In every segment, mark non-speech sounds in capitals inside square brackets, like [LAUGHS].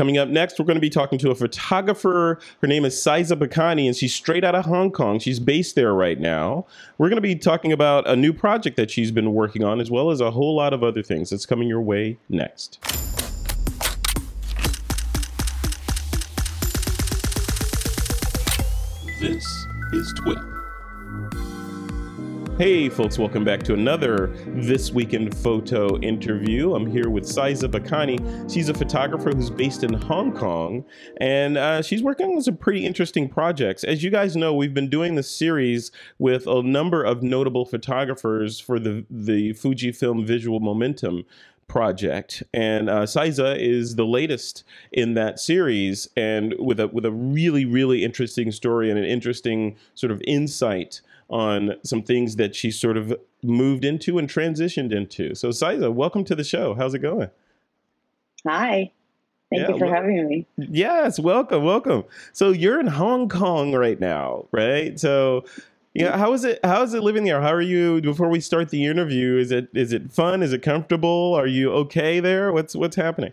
Coming up next, we're going to be talking to a photographer. Her name is Xyza Bacani, and she's straight out of Hong Kong. She's based there right now. We're going to be talking about a new project that she's been working on, as well as a whole lot of other things that's coming your way next. This is TWIP. Hey, folks, welcome back to another This Week in Photo interview. I'm here with Xyza Bacani. She's a photographer who's based in Hong Kong, and uh, she's working on some pretty interesting projects. As you guys know, we've been doing this series with a number of notable photographers for the, the Fujifilm Visual Momentum project and uh, Xyza is the latest in that series and with a with a really really interesting story and an interesting sort of insight on some things that she sort of moved into and transitioned into. So, Xyza, welcome to the show. How's it going? Hi. Thank yeah, you for well, having me. Yes, welcome, welcome. So you're in Hong Kong right now, right? So yeah, how is it how is it living there? How are you before we start the interview? Is it is it fun? Is it comfortable? Are you okay there? What's what's happening?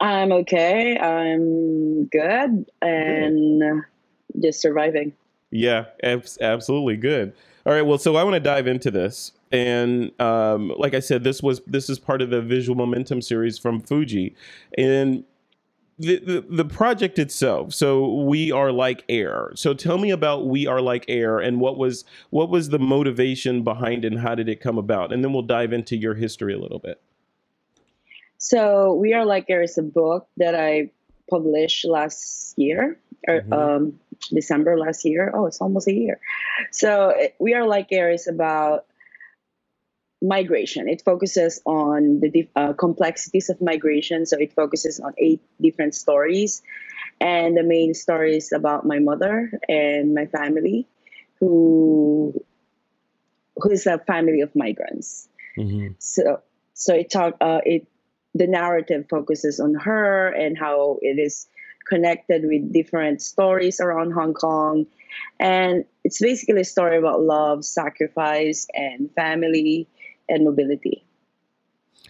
I'm okay. I'm good and good. just surviving. Yeah, absolutely good. All right, well, so I want to dive into this, and um, like I said, this was this is part of the visual momentum series from Fuji, and the, the, the project itself. So we are like air. So tell me about we are like air, and what was what was the motivation behind it, and how did it come about, and then we'll dive into your history a little bit. So we are like air is a book that I published last year, or mm-hmm. um, December last year. Oh, it's almost a year. So we are like air is about migration. It focuses on the uh, complexities of migration. So it focuses on eight different stories, and the main story is about my mother and my family, who who is a family of migrants. Mm-hmm. So so it talk uh, it the narrative focuses on her and how it is connected with different stories around Hong Kong. And it's basically a story about love, sacrifice, and family and mobility.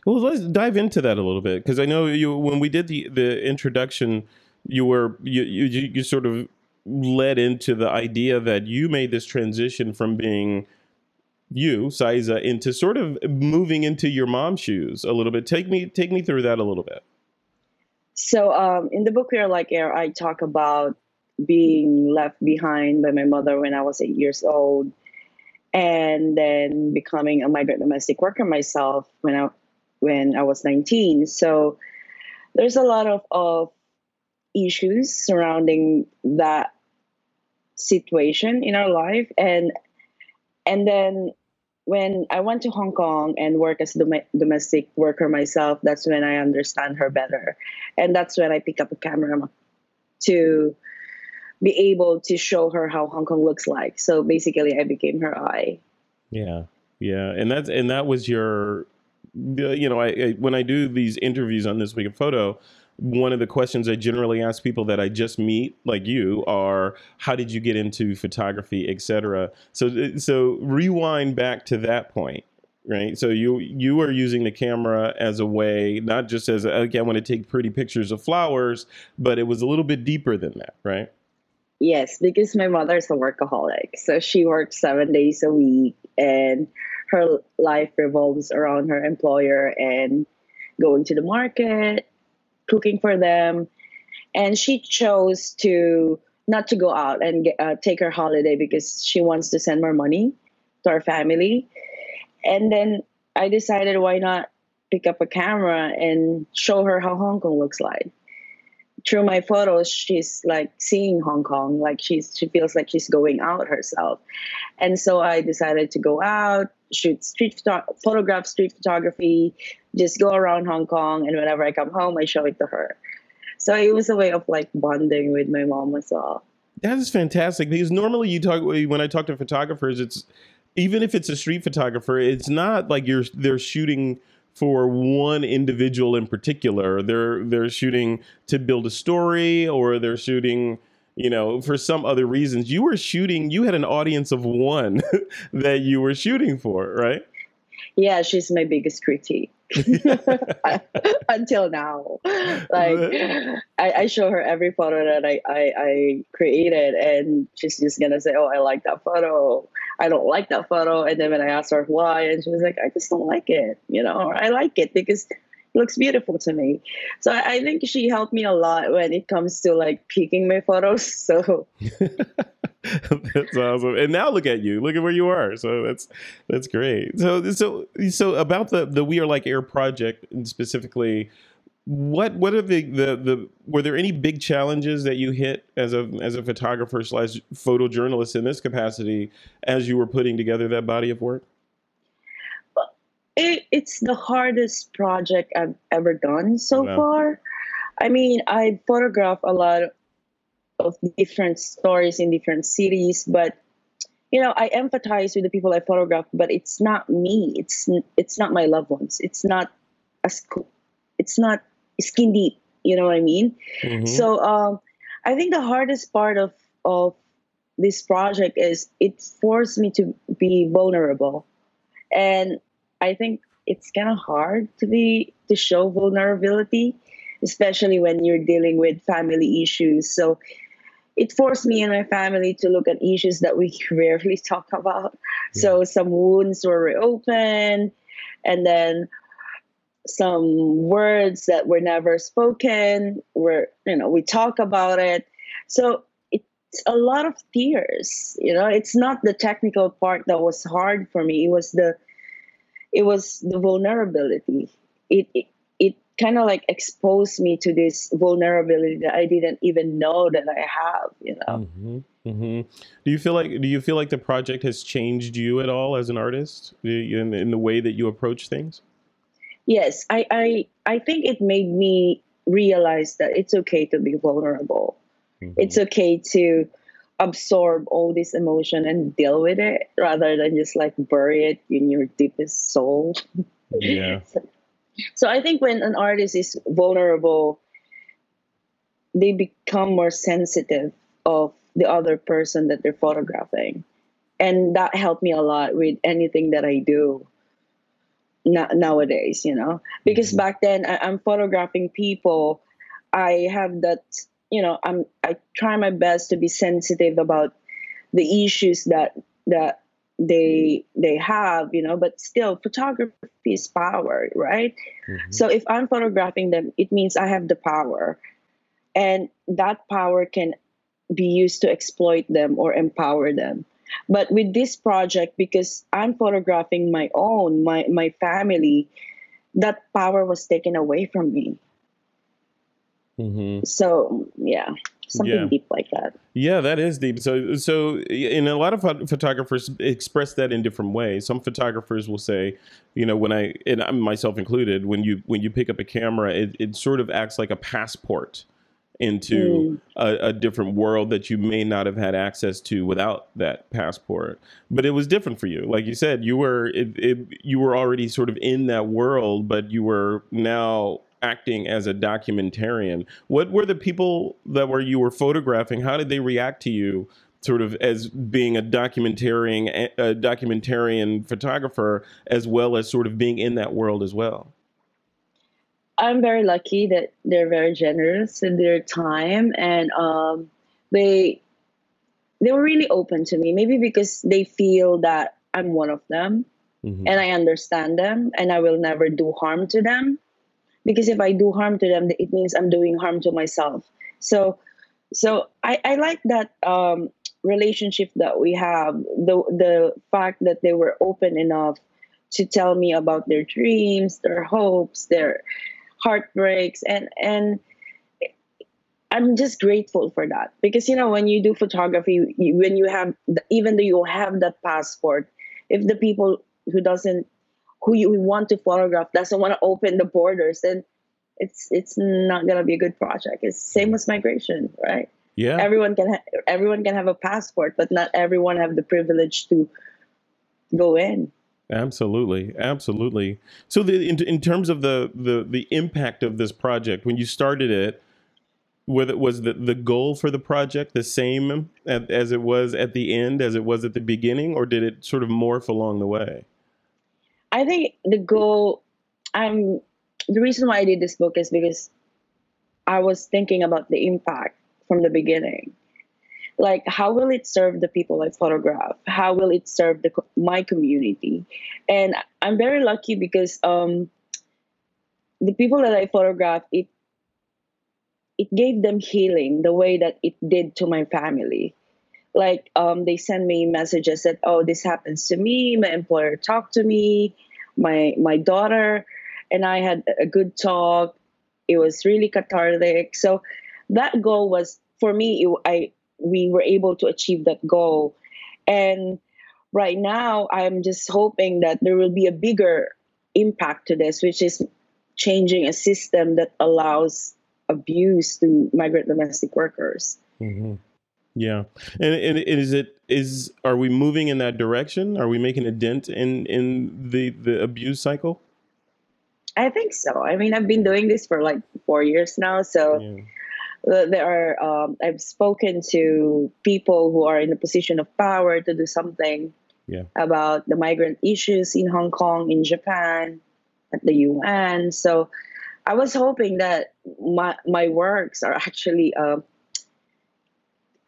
Well, let's dive into that a little bit because I know you when we did the the introduction, you were you you, you sort of led into the idea that you made this transition from being you, Xyza, into sort of moving into your mom's shoes a little bit. Take me take me through that a little bit. So um, in the book We Are Like Air, I talk about being left behind by my mother when I was eight years old, and then becoming a migrant domestic worker myself when I when I was 19. So there's a lot of, of issues surrounding that situation in our life and and then when I went to Hong Kong and work as a dom- domestic worker myself, that's when I understand her better, and that's when I pick up a camera to be able to show her how Hong Kong looks like. So basically, I became her eye. Yeah, yeah, and that's and that was your, you know, I, I when I do these interviews on this week of photo, one of the questions I generally ask people that I just meet, like you, are how did you get into photography, etc. So, uh, so rewind back to that point, right? So you you are using the camera as a way, not just as a, okay, I want to take pretty pictures of flowers, but it was a little bit deeper than that, right? Yes, because my mother's a workaholic, so she works seven days a week, and her life revolves around her employer and going to the market cooking for them, and she chose to not to go out and get, uh, take her holiday because she wants to send more money to our family. And then I decided why not pick up a camera and show her how Hong Kong looks like. Through my photos, she's like seeing Hong Kong, like she's she feels like she's going out herself. And so I decided to go out, shoot street photo- photograph, street photography, just go around Hong Kong, and whenever I come home, I show it to her. So it was a way of like bonding with my mom as well. That is fantastic because normally you talk when I talk to photographers, it's even if it's a street photographer, it's not like you're they're shooting for one individual in particular. They're they're shooting to build a story or they're shooting you know, for some other reasons. You were shooting, you had an audience of one [LAUGHS] that you were shooting for, right? Yeah, she's my biggest critique. [LAUGHS] until now. Like I, I, show her every photo that I, I, I created, and she's just gonna say, "Oh, I like that photo. I don't like that photo." And then when I asked her why, and she was like, "I just don't like it. You know, or I like it because." Looks beautiful to me. So I, I think she helped me a lot when it comes to like picking my photos. [LAUGHS] So that's awesome. And now look at you. Look at where you are. So that's that's great. So so so about the the We Are Like Air project and specifically what what are the, the the were there any big challenges that you hit as a as a photographer slash photojournalist in this capacity as you were putting together that body of work? It, it's the hardest project I've ever done so wow. far. I mean, I photograph a lot of different stories in different cities but you know i empathize with the people i photograph but it's not me it's it's not my loved ones it's not a it's not skin deep you know what i mean mm-hmm. so um, i think the hardest part of of this project is it forced me to be vulnerable and i think it's kind of hard to be to show vulnerability especially when you're dealing with family issues so it forced me and my family to look at issues that we [LAUGHS] rarely talk about. Yeah. So some wounds were reopened, and then some words that were never spoken were, you know, we talk about it. So it's a lot of tears. You know, it's not the technical part that was hard for me. It was the, it was the vulnerability. It, it it kind of like exposed me to this vulnerability that I didn't even know that I have. You know. Mm-hmm. Mm-hmm. Do you feel like do you feel like the project has changed you at all as an artist in, in the way that you approach things? Yes, I, I I think it made me realize that it's okay to be vulnerable. Mm-hmm. It's okay to absorb all this emotion and deal with it rather than just like bury it in your deepest soul. Yeah. so, [LAUGHS] so I think when an artist is vulnerable, they become more sensitive of the other person that they're photographing. And that helped me a lot with anything that I do nowadays, you know, because mm-hmm. back then I, am photographing people. I have that, you know, I'm I try my best to be sensitive about the issues that that they they have you know but still photography is power right? Mm-hmm. so if i'm photographing them it means i have the power. And that power can be used to exploit them or empower them. But with this project because i'm photographing my own my my family that power was taken away from me mm-hmm. so yeah something yeah. deep like that. Yeah, that is deep. So, so, and a lot of photographers express that in different ways. Some photographers will say, you know, when I, and I'm myself included, when you when you pick up a camera, it, it sort of acts like a passport into mm. a, a, different world that you may not have had access to without that passport. But it was different for you. Like you said, you were it, it, you were already sort of in that world, but you were now acting as a documentarian. What were the people that were you were photographing? How did they react to you, sort of as being a documentarian, a documentarian photographer, as well as sort of being in that world as well? I'm very lucky that they're very generous in their time, and um, they they were really open to me. Maybe because they feel that I'm one of them, mm-hmm. and I understand them, and I will never do harm to them because if I do harm to them, it means I'm doing harm to myself. So, so I, I like that um, relationship that we have. The the fact that they were open enough to tell me about their dreams, their hopes, their heartbreaks, and and I'm just grateful for that because you know when you do photography, when you have even though you have that passport, if the people who doesn't who you want to photograph doesn't want to open the borders, then it's it's not gonna be a good project. It's same mm. as migration, right? Yeah. Everyone can ha- everyone can have a passport, but not everyone have the privilege to go in. Absolutely, absolutely. So, the, in, in terms of the, the the impact of this project, when you started it, whether was the the goal for the project the same as it was at the end as it was at the beginning, or did it sort of morph along the way? I think the goal I'm the reason why I did this book is because I was thinking about the impact from the beginning. Like, how will it serve the people I photograph? How will it serve the my community? And I'm very lucky because um, the people that I photograph, it it gave them healing the way that it did to my family. Like, um, they send me messages that, oh, this happens to me. My employer talked to me. My my daughter and I had a good talk. It was really cathartic. So that goal was for me. It, I we were able to achieve that goal, and right now I'm just hoping that there will be a bigger impact to this, which is changing a system that allows abuse to migrant domestic workers. Mm-hmm. Yeah, and, and is it is are we moving in that direction? Are we making a dent in in the the abuse cycle? I think so. I mean, I've been doing this for like four years now, so yeah. there are. Um, I've spoken to people who are in a position of power to do something yeah. about the migrant issues in Hong Kong, in Japan, at the UN. So, I was hoping that my my works are actually uh,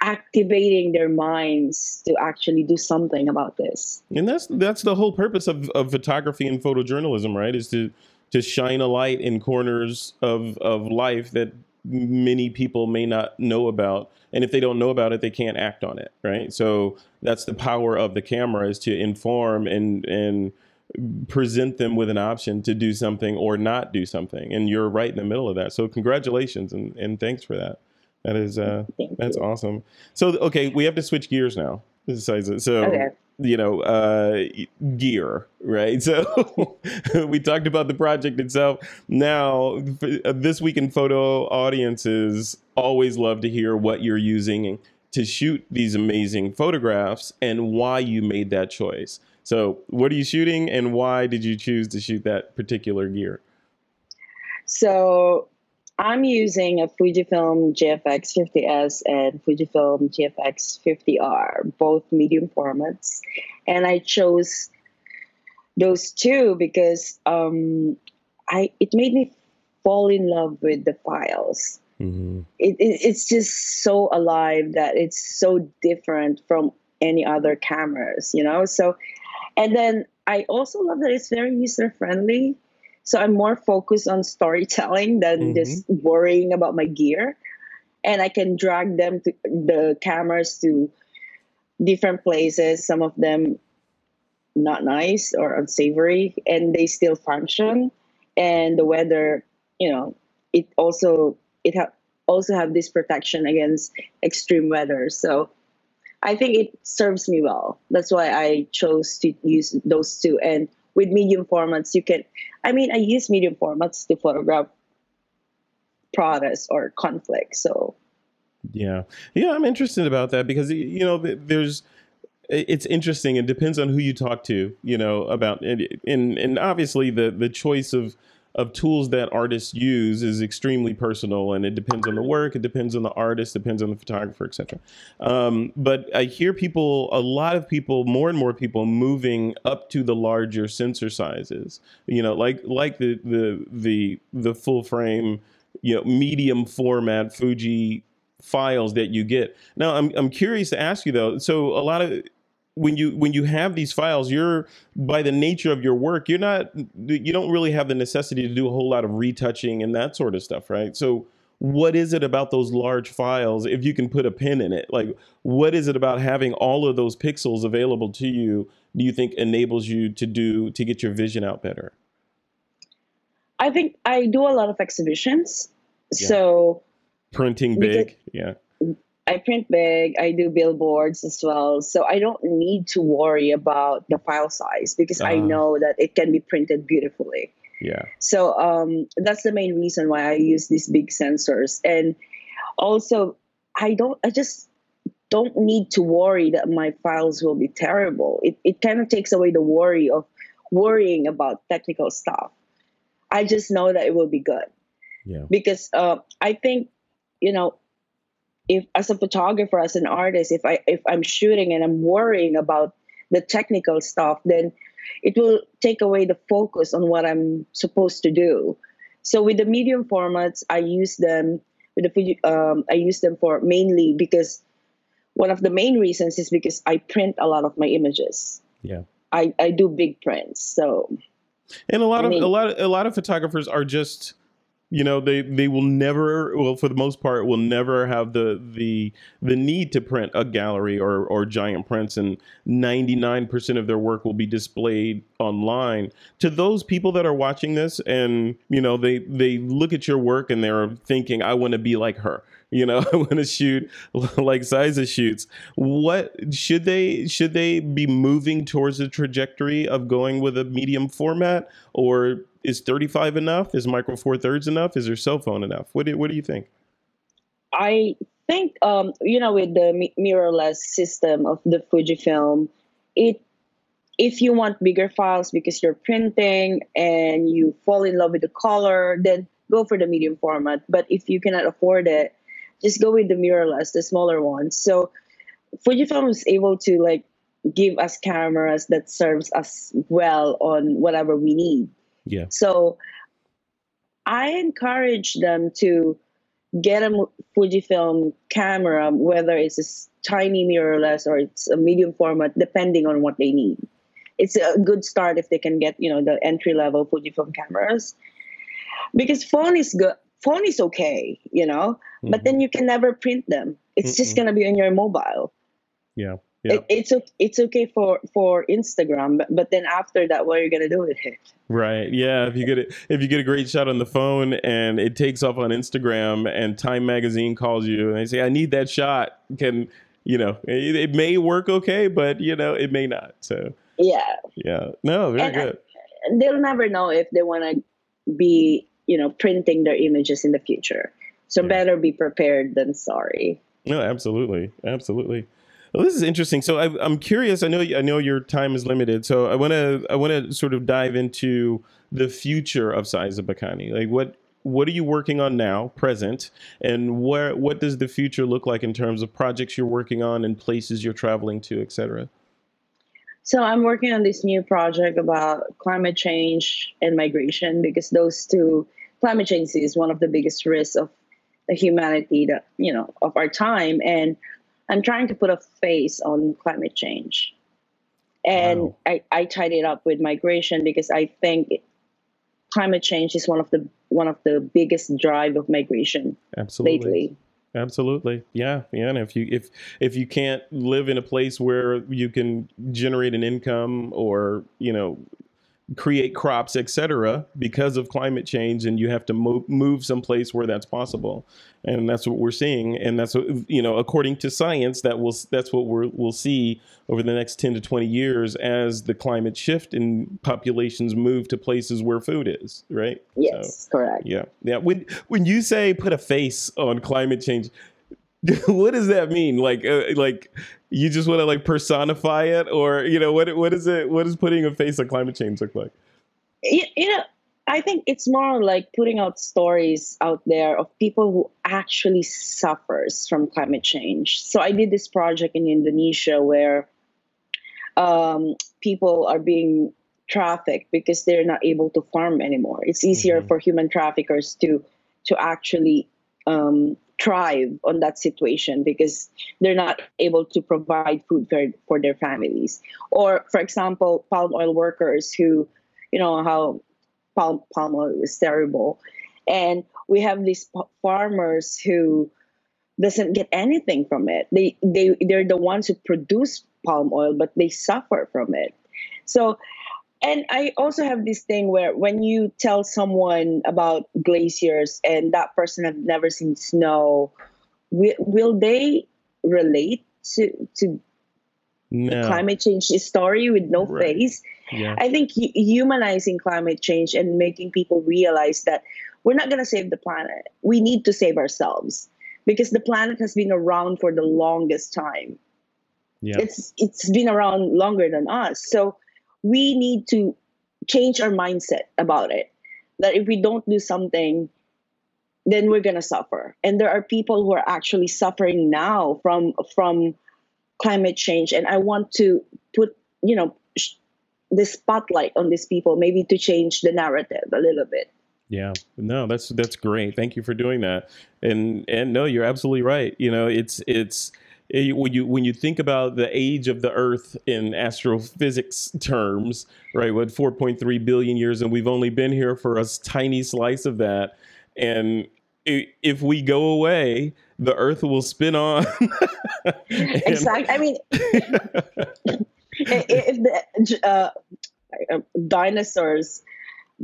activating their minds to actually do something about this. And that's that's the whole purpose of, of photography and photojournalism, right? Is to to shine a light in corners of of life that many people may not know about. And if they don't know about it they can't act on it right? So that's the power of the camera is to inform and and present them with an option to do something or not do something. And you're right in the middle of that. So congratulations and and thanks for that that is uh [LAUGHS] that's awesome. So okay we have to switch gears now. So okay. you know uh, gear right? [LAUGHS] So we talked about the project itself. Now uh, this week in photo audiences always love to hear what you're using to shoot these amazing photographs and why you made that choice. So what are you shooting and why did you choose to shoot that particular gear? So I'm using a Fujifilm GFX 50S and Fujifilm GFX 50R, both medium formats. And I chose those two because um, I it made me fall in love with the files. Mm-hmm. It, it, it's just so alive that it's so different from any other cameras, you know? So, and then I also love that it's very user friendly. So I'm more focused on storytelling than mm-hmm. just worrying about my gear. And I can drag them to the cameras to different places, some of them not nice or unsavory, and they still function. And the weather, you know, it also it ha- also have this protection against extreme weather. So I think it serves me well. That's why I chose to use those two. And with medium formats, you can, I mean, I use medium formats to photograph protests or conflict. So, yeah, yeah, I'm interested about that because you know, there's it's interesting. It depends on who you talk to, you know, about and and obviously the the choice of of tools that artists use is extremely personal and it depends on the work it depends on the artist depends on the photographer etc um, but i hear people a lot of people more and more people moving up to the larger sensor sizes. You know like like the the the, the full frame you know medium format fuji files that you get. Now i'm, I'm curious to ask you though so a lot of when you when you have these files you're by the nature of your work you're not you don't really have the necessity to do a whole lot of retouching and that sort of stuff right? So what is it about those large files if you can put a pin in it? Like what is it about having all of those pixels available to you do you think enables you to do to get your vision out better? I think i do a lot of exhibitions. Yeah. so printing big yeah I print big, I do billboards as well. So I don't need to worry about the file size because uh, I know that it can be printed beautifully. Yeah. So um, that's the main reason why I use these big sensors. And also, I don't, I just don't need to worry that my files will be terrible. It, it kind of takes away the worry of worrying about technical stuff. I just know that it will be good. Yeah. Because uh, I think, you know, if as a photographer as an artist if i if i'm shooting and i'm worrying about the technical stuff then it will take away the focus on what I'm supposed to do. So with the medium formats, I use them with the um, I use them for mainly because one of the main reasons is because I print a lot of my images. Yeah. I, I do big prints. So and a lot I mean, of a lot of, a lot of photographers are just you know they they will never well for the most part will never have the the the need to print a gallery or or giant prints and 99% of their work will be displayed online. To those people that are watching this and you know they they look at your work and they're thinking i want to be like her [LAUGHS] you know i want to shoot [LAUGHS] like Xyza shoots. What should they should they be moving towards the trajectory of going with a medium format or is 35 enough? Is micro four thirds enough? Is your cell phone enough? What do, what do you think? I think, um, you know, with the mirrorless system of the Fujifilm, it if you want bigger files because you're printing and you fall in love with the color, then go for the medium format. But if you cannot afford it, just go with the mirrorless, the smaller ones. So Fujifilm is able to like give us cameras that serves us well on whatever we need. Yeah. So I encourage them to get a Fujifilm camera, whether it's a tiny mirrorless or it's a medium format, depending on what they need. It's a good start if they can get, you know, the entry level Fujifilm cameras. Because phone is good phone is okay, you know, mm-hmm. but then you can never print them. It's Mm-mm. just gonna be on your mobile. Yeah. Yeah. It, it's it's okay for for Instagram, but, but then after that, what are you gonna do with it? Right. Yeah. If you get it, if you get a great shot on the phone and it takes off on Instagram, and Time Magazine calls you and they say, "I need that shot," can you know? It, it may work okay, but you know, it may not. So yeah. Yeah. No. Very and good. I, they'll never know if they want to be, you know, printing their images in the future. So yeah. better be prepared than sorry. No, absolutely, absolutely. Well, this is interesting. So I, am curious. I know I know your time is limited. So I want to I want to sort of dive into the future of Xyza Bacani. Like what what are you working on now, present, and where what does the future look like in terms of projects you're working on and places you're traveling to, etc. So I'm working on this new project about climate change and migration because those two climate change is one of the biggest risks of the humanity that you know of our time and I'm trying to put a face on climate change. And wow. I, I tied it up with migration because I think climate change is one of the one of the biggest drive of migration Absolutely. lately. Absolutely. Yeah. Yeah. And if you if if you can't live in a place where you can generate an income or, you know, create crops, etc., because of climate change, and you have to move, move someplace where that's possible, and that's what we're seeing, and that's what you know, according to science, that will that's what we're, we'll see over the next ten to twenty years as the climate shift and populations move to places where food is, right? Yes, so, correct. Yeah, yeah. When when you say put a face on climate change, [LAUGHS] what does that mean? Like, uh, like you just want to like personify it, or you know, what what is it? What does putting a face on climate change look like? You, you know, I think it's more like putting out stories out there of people who actually suffers from climate change. So I did this project in Indonesia where um, people are being trafficked because they're not able to farm anymore. It's easier mm-hmm. for human traffickers to to actually um, thrive on that situation because they're not able to provide food for, for their families. Or, for example, palm oil workers who, you know, how palm, palm oil is terrible. And we have these farmers who doesn't get anything from it. They, they, they're the ones who produce palm oil, but they suffer from it. So and I also have this thing where when you tell someone about glaciers and that person have never seen snow, will, will they relate to to no. the climate change story with no right. face? Yeah. I think humanizing climate change and making people realize that we're not going to save the planet. We need to save ourselves because the planet has been around for the longest time. Yeah. It's it's been around longer than us. So we need to change our mindset about it. That if we don't do something, then we're gonna suffer. And there are people who are actually suffering now from from climate change. And I want to put, you know, sh- the spotlight on these people, maybe to change the narrative a little bit. Yeah, no, that's that's great. Thank you for doing that. And and no, you're absolutely right. You know, it's it's when you when you think about the age of the Earth in astrophysics terms, right? What 4.3 billion years, and we've only been here for a tiny slice of that. And if we go away, the Earth will spin on. [LAUGHS] exactly. I mean, [LAUGHS] if the uh, dinosaurs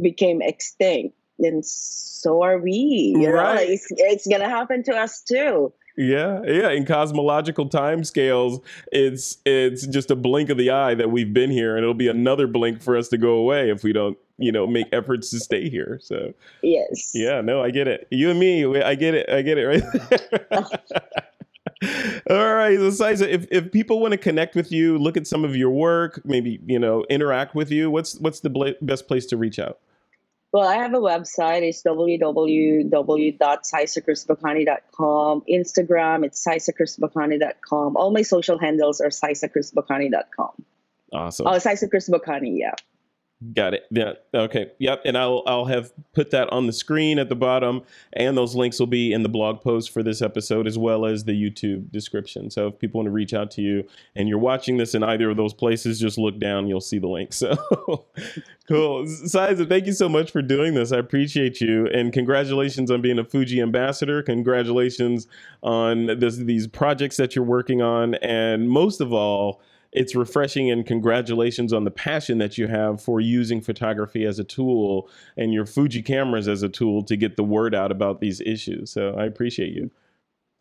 became extinct, then so are we. You right. know, it's, it's gonna happen to us too. Yeah, yeah. In cosmological time scales, it's it's just a blink of the eye that we've been here, and it'll be another blink for us to go away if we don't, you know, make efforts to stay here. So yes, yeah. No, I get it. You and me, I get it. I get it. Right. [LAUGHS] All right, so Xyza, if, if people want to connect with you, look at some of your work, maybe you know interact with you, what's what's the bl- best place to reach out? Well, I have a website. It's www.xyzacruzbacani.com. Instagram, it's xyzacruzbacani.com. All my social handles are xyzacruzbacani.com. Awesome. Oh, Xyza Cruz Bacani, yeah. Got it. Yeah. Okay. Yep. And I'll I'll have put that on the screen at the bottom, and those links will be in the blog post for this episode as well as the YouTube description. So if people want to reach out to you and you're watching this in either of those places, just look down. You'll see the link. [LAUGHS] So cool. Xyza, thank you so much for doing this. I appreciate you, and congratulations on being a Fuji ambassador. Congratulations on this, these projects that you're working on, and most of all it's refreshing and congratulations on the passion that you have for using photography as a tool and your Fuji cameras as a tool to get the word out about these issues. So I appreciate you.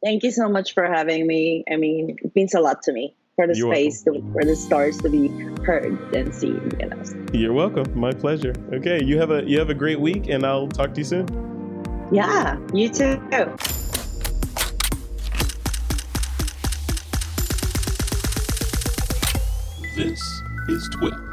Thank you so much for having me. I mean, it means a lot to me for the You're space to, for the stars to be heard and seen. You know. You're welcome. My pleasure. Okay, you have a you have a great week, and I'll talk to you soon. Yeah, you too. This is TWIP.